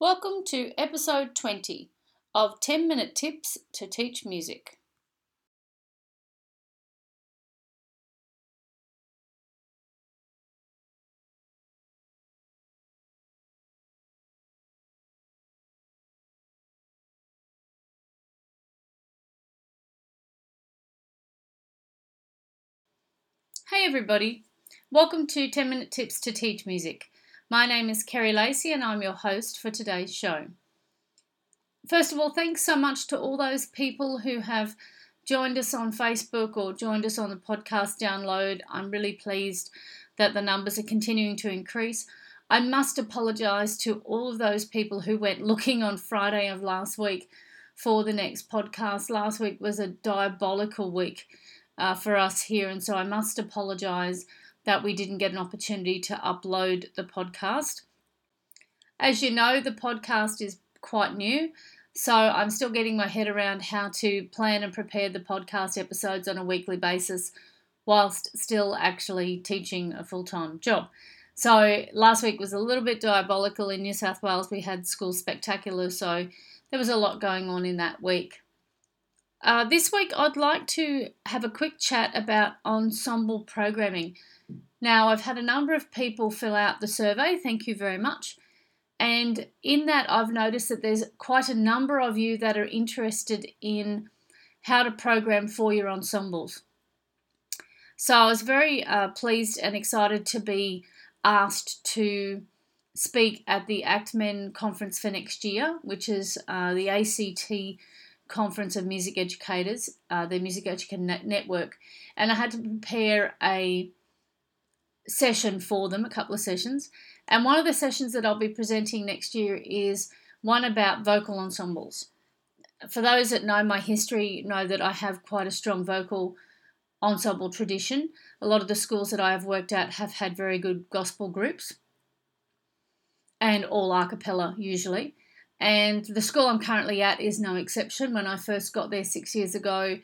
Welcome to episode 20 of 10 Minute Tips to Teach Music. Hey everybody, welcome to 10 Minute Tips to Teach Music. My name is Kerry Lacey and I'm your host for today's show. First of all, thanks so much to all those people who have joined us on Facebook or joined us on the podcast download. I'm really pleased that the numbers are continuing to increase. I must apologise to all of those people who went looking on Friday of last week for the next podcast. Last week was a diabolical week uh, for us here, and so I must apologise that we didn't get an opportunity to upload the podcast. As you know, the podcast is quite new, so I'm still getting my head around how to plan and prepare the podcast episodes on a weekly basis whilst still actually teaching a full time job. So last week was a little bit diabolical in New South Wales. We had school spectacular, so there was a lot going on in that week. Uh, this week, I'd like to have a quick chat about ensemble programming. Now, I've had a number of people fill out the survey, thank you very much. And in that, I've noticed that there's quite a number of you that are interested in how to program for your ensembles. So I was very uh, pleased and excited to be asked to speak at the ACTMEN conference for next year, which is uh, the ACT Conference of Music Educators, uh, the Music Educator Network. And I had to prepare a session for them, a couple of sessions. And one of the sessions that I'll be presenting next year is one about vocal ensembles. For those that know my history, know that I have quite a strong vocal ensemble tradition. A lot of the schools that I have worked at have had very good gospel groups and all a cappella usually. And the school I'm currently at is no exception. When I first got there six years ago,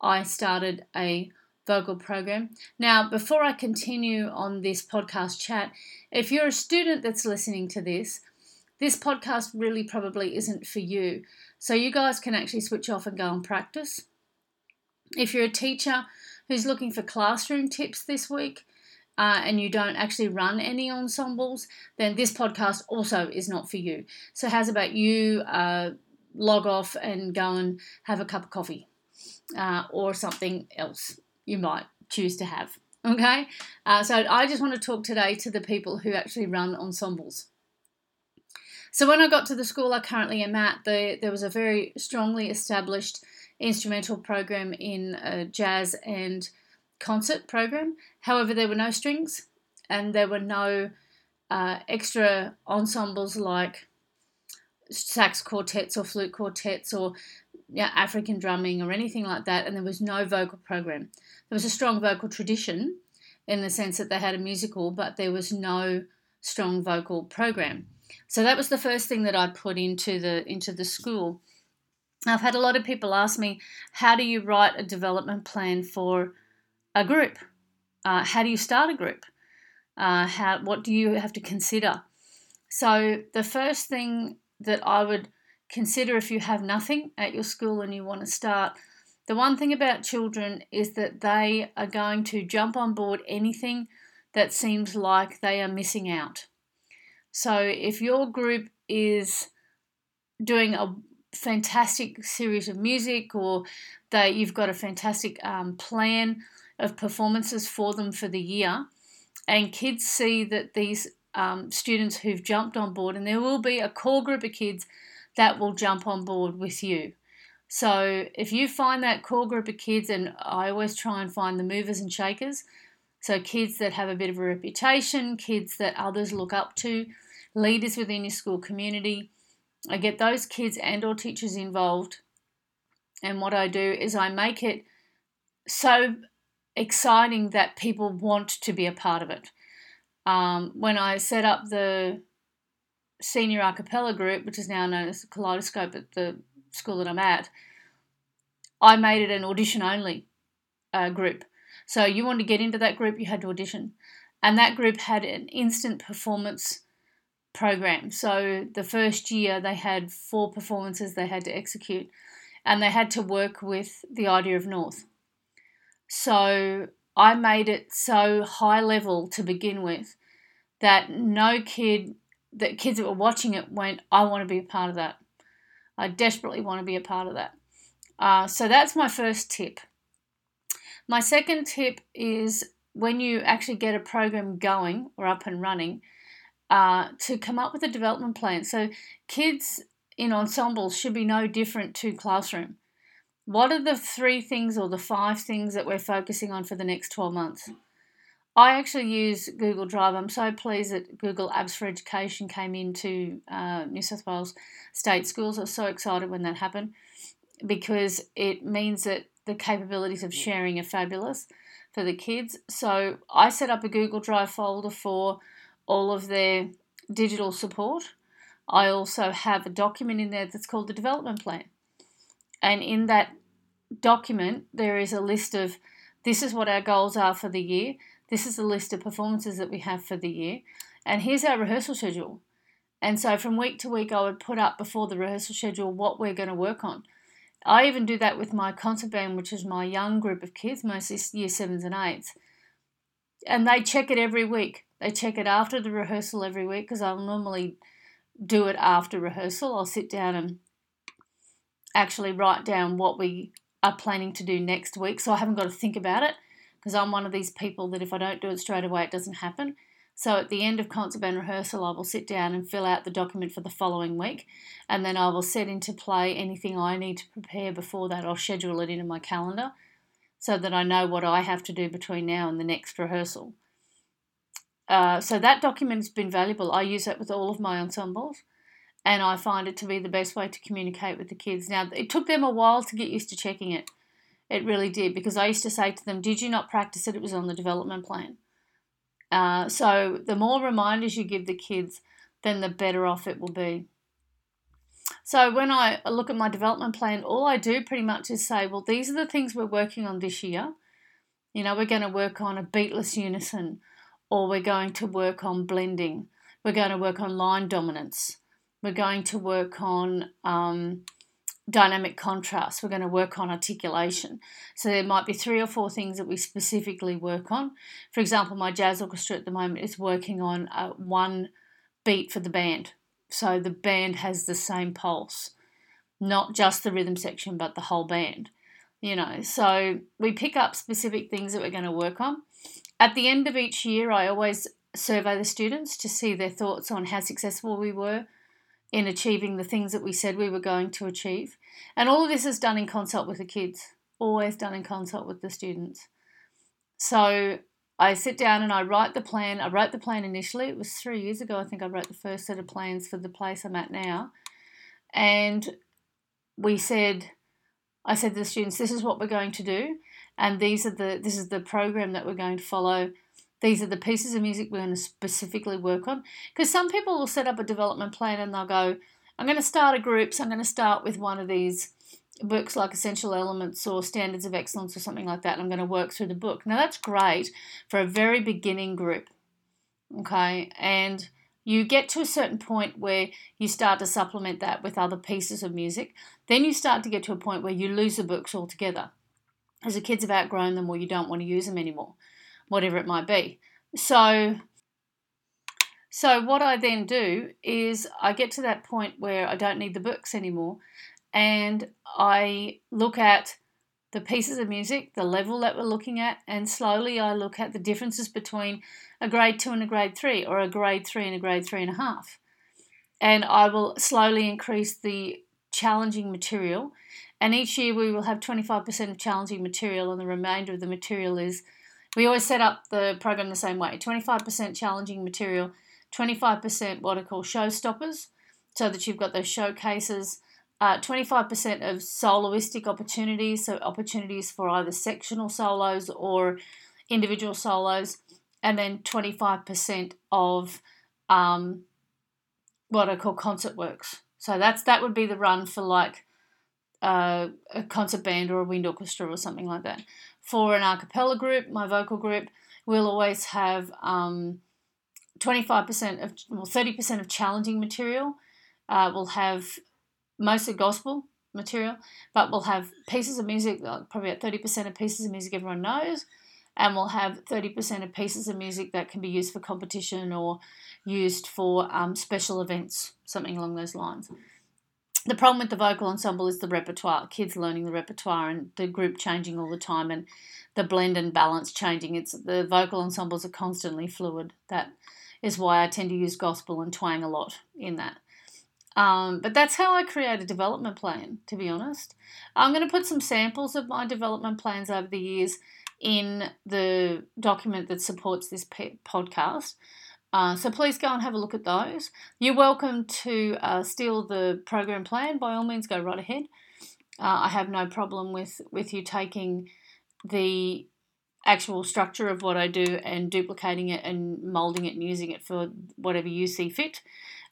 I started a vocal program. Now, before I continue on this podcast chat, if you're a student that's listening to this, this podcast really probably isn't for you. So you guys can actually switch off and go and practice. If you're a teacher who's looking for classroom tips this week, uh, and you don't actually run any ensembles, then this podcast also is not for you. So, how's about you uh, log off and go and have a cup of coffee uh, or something else? you might choose to have. Okay, uh, so I just want to talk today to the people who actually run ensembles. So when I got to the school I currently am at, the, there was a very strongly established instrumental program in a jazz and concert program. However, there were no strings and there were no uh, extra ensembles like sax quartets or flute quartets or yeah, African drumming or anything like that, and there was no vocal program. There was a strong vocal tradition in the sense that they had a musical, but there was no strong vocal program. So that was the first thing that I put into the into the school. I've had a lot of people ask me, how do you write a development plan for a group? Uh, how do you start a group? Uh, how what do you have to consider? So the first thing that I would consider if you have nothing at your school and you want to start. The one thing about children is that they are going to jump on board anything that seems like they are missing out. So if your group is doing a fantastic series of music or that you've got a fantastic um, plan of performances for them for the year, and kids see that these um, students who've jumped on board, and there will be a core group of kids that will jump on board with you. So if you find that core group of kids, and I always try and find the movers and shakers, so kids that have a bit of a reputation, kids that others look up to, leaders within your school community, I get those kids and or teachers involved. And what I do is I make it so exciting that people want to be a part of it. Um, when I set up the senior a cappella group, which is now known as the Kaleidoscope at the school that I'm at, I made it an audition only uh, group. So you wanted to get into that group, you had to audition. And that group had an instant performance program. So the first year they had four performances they had to execute, and they had to work with the idea of North. So I made it so high level to begin with that no kid, that kids that were watching it went, I want to be a part of that. I desperately want to be a part of that. Uh, so that's my first tip. My second tip is when you actually get a program going or up and running, uh, to come up with a development plan. So kids in ensembles should be no different to classroom. What are the three things or the five things that we're focusing on for the next 12 months? I actually use Google Drive. I'm so pleased that Google Apps for Education came into uh, New South Wales state schools. I was so excited when that happened because it means that the capabilities of sharing are fabulous for the kids. So I set up a Google Drive folder for all of their digital support. I also have a document in there that's called the development plan. And in that document, there is a list of this is what our goals are for the year, this is the list of performances that we have for the year, and here's our rehearsal schedule. And so from week to week, I would put up before the rehearsal schedule what we're going to work on. I even do that with my concert band, which is my young group of kids, mostly year sevens and eights. And they check it every week. They check it after the rehearsal every week because I'll normally do it after rehearsal. I'll sit down and actually write down what we are planning to do next week. So I haven't got to think about it because I'm one of these people that if I don't do it straight away, it doesn't happen. So at the end of concert band rehearsal, I will sit down and fill out the document for the following week, and then I will set into play anything I need to prepare before that. I'll schedule it into my calendar so that I know what I have to do between now and the next rehearsal. Uh, so that document has been valuable. I use that with all of my ensembles, and I find it to be the best way to communicate with the kids. Now, it took them a while to get used to checking it. It really did, because I used to say to them, Did you not practice it? It was on the development plan. Uh, so the more reminders you give the kids, then the better off it will be. So when I look at my development plan, all I do pretty much is say, well, these are the things we're working on this year. You know, we're going to work on a beatless unison, or we're going to work on blending. We're going to work on line dominance. We're going to work on um, dynamic contrast. We're going to work on articulation. So there might be three or four things that we specifically work on. For example, my jazz orchestra at the moment is working on uh, one beat for the band. So the band has the same pulse, not just the rhythm section, but the whole band. You know, so we pick up specific things that we're going to work on. At the end of each year, I always survey the students to see their thoughts on how successful we were in achieving the things that we said we were going to achieve. And all of this is done in consult with the kids, always done in consult with the students. So I sit down and I write the plan. I wrote the plan initially. It was three years ago, I think I wrote the first set of plans for the place I'm at now. And we said, I said to the students, this is what we're going to do. And these are the this is the program that we're going to follow these are the pieces of music we're going to specifically work on. Because some people will set up a development plan and they'll go, I'm going to start a group, so I'm going to start with one of these books like Essential Elements or Standards of Excellence or something like that. And I'm going to work through the book. Now, that's great for a very beginning group. Okay. And you get to a certain point where you start to supplement that with other pieces of music. Then you start to get to a point where you lose the books altogether. As the kids have outgrown them or you don't want to use them anymore whatever it might be. So so what I then do is I get to that point where I don't need the books anymore and I look at the pieces of music, the level that we're looking at, and slowly I look at the differences between a grade two and a grade three, or a grade three and a grade three and a half. And I will slowly increase the challenging material. And each year we will have 25% of challenging material, and the remainder of the material is we always set up the program the same way 25% challenging material, 25% what are called showstoppers, so that you've got those showcases. Uh, 25% of soloistic opportunities, so opportunities for either sectional solos or individual solos, and then 25% of um, what are called concert works. So that's that would be the run for like uh, a concert band or a wind orchestra or something like that for an a cappella group, my vocal group, we'll always have um, 25% of, well, 30% of challenging material uh, will have mostly gospel material, but we'll have pieces of music, probably about 30% of pieces of music everyone knows, and we'll have 30% of pieces of music that can be used for competition or used for um, special events, something along those lines. The problem with the vocal ensemble is the repertoire, kids learning the repertoire and the group changing all the time and the blend and balance changing. It's the vocal ensembles are constantly fluid. That is why I tend to use gospel and twang a lot in that. Um, but that's how I create a development plan, to be honest. I'm going to put some samples of my development plans over the years in the document that supports this podcast. Uh, so please go and have a look at those. You're welcome to uh, steal the program plan. By all means, go right ahead. Uh, I have no problem with, with you taking the actual structure of what I do and duplicating it and molding it and using it for whatever you see fit.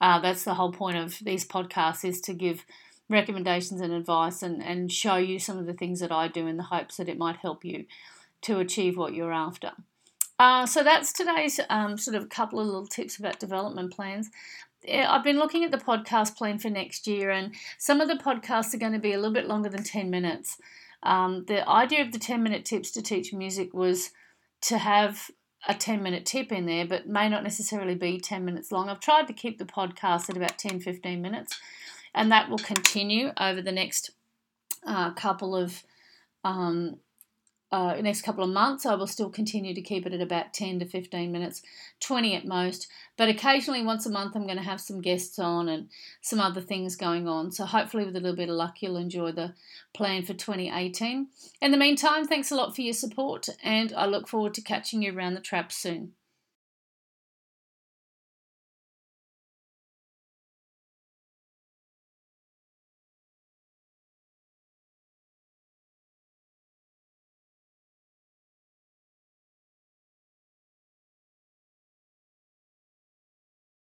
Uh, that's the whole point of these podcasts is to give recommendations and advice and, and show you some of the things that I do in the hopes that it might help you to achieve what you're after. Uh, so that's today's um, sort of a couple of little tips about development plans. I've been looking at the podcast plan for next year, and some of the podcasts are going to be a little bit longer than 10 minutes. Um, the idea of the 10 minute tips to teach music was to have a 10 minute tip in there, but may not necessarily be 10 minutes long. I've tried to keep the podcast at about 10 15 minutes, and that will continue over the next uh, couple of um, uh, next couple of months, I will still continue to keep it at about 10 to 15 minutes, 20 at most. But occasionally, once a month, I'm going to have some guests on and some other things going on. So, hopefully, with a little bit of luck, you'll enjoy the plan for 2018. In the meantime, thanks a lot for your support, and I look forward to catching you around the traps soon.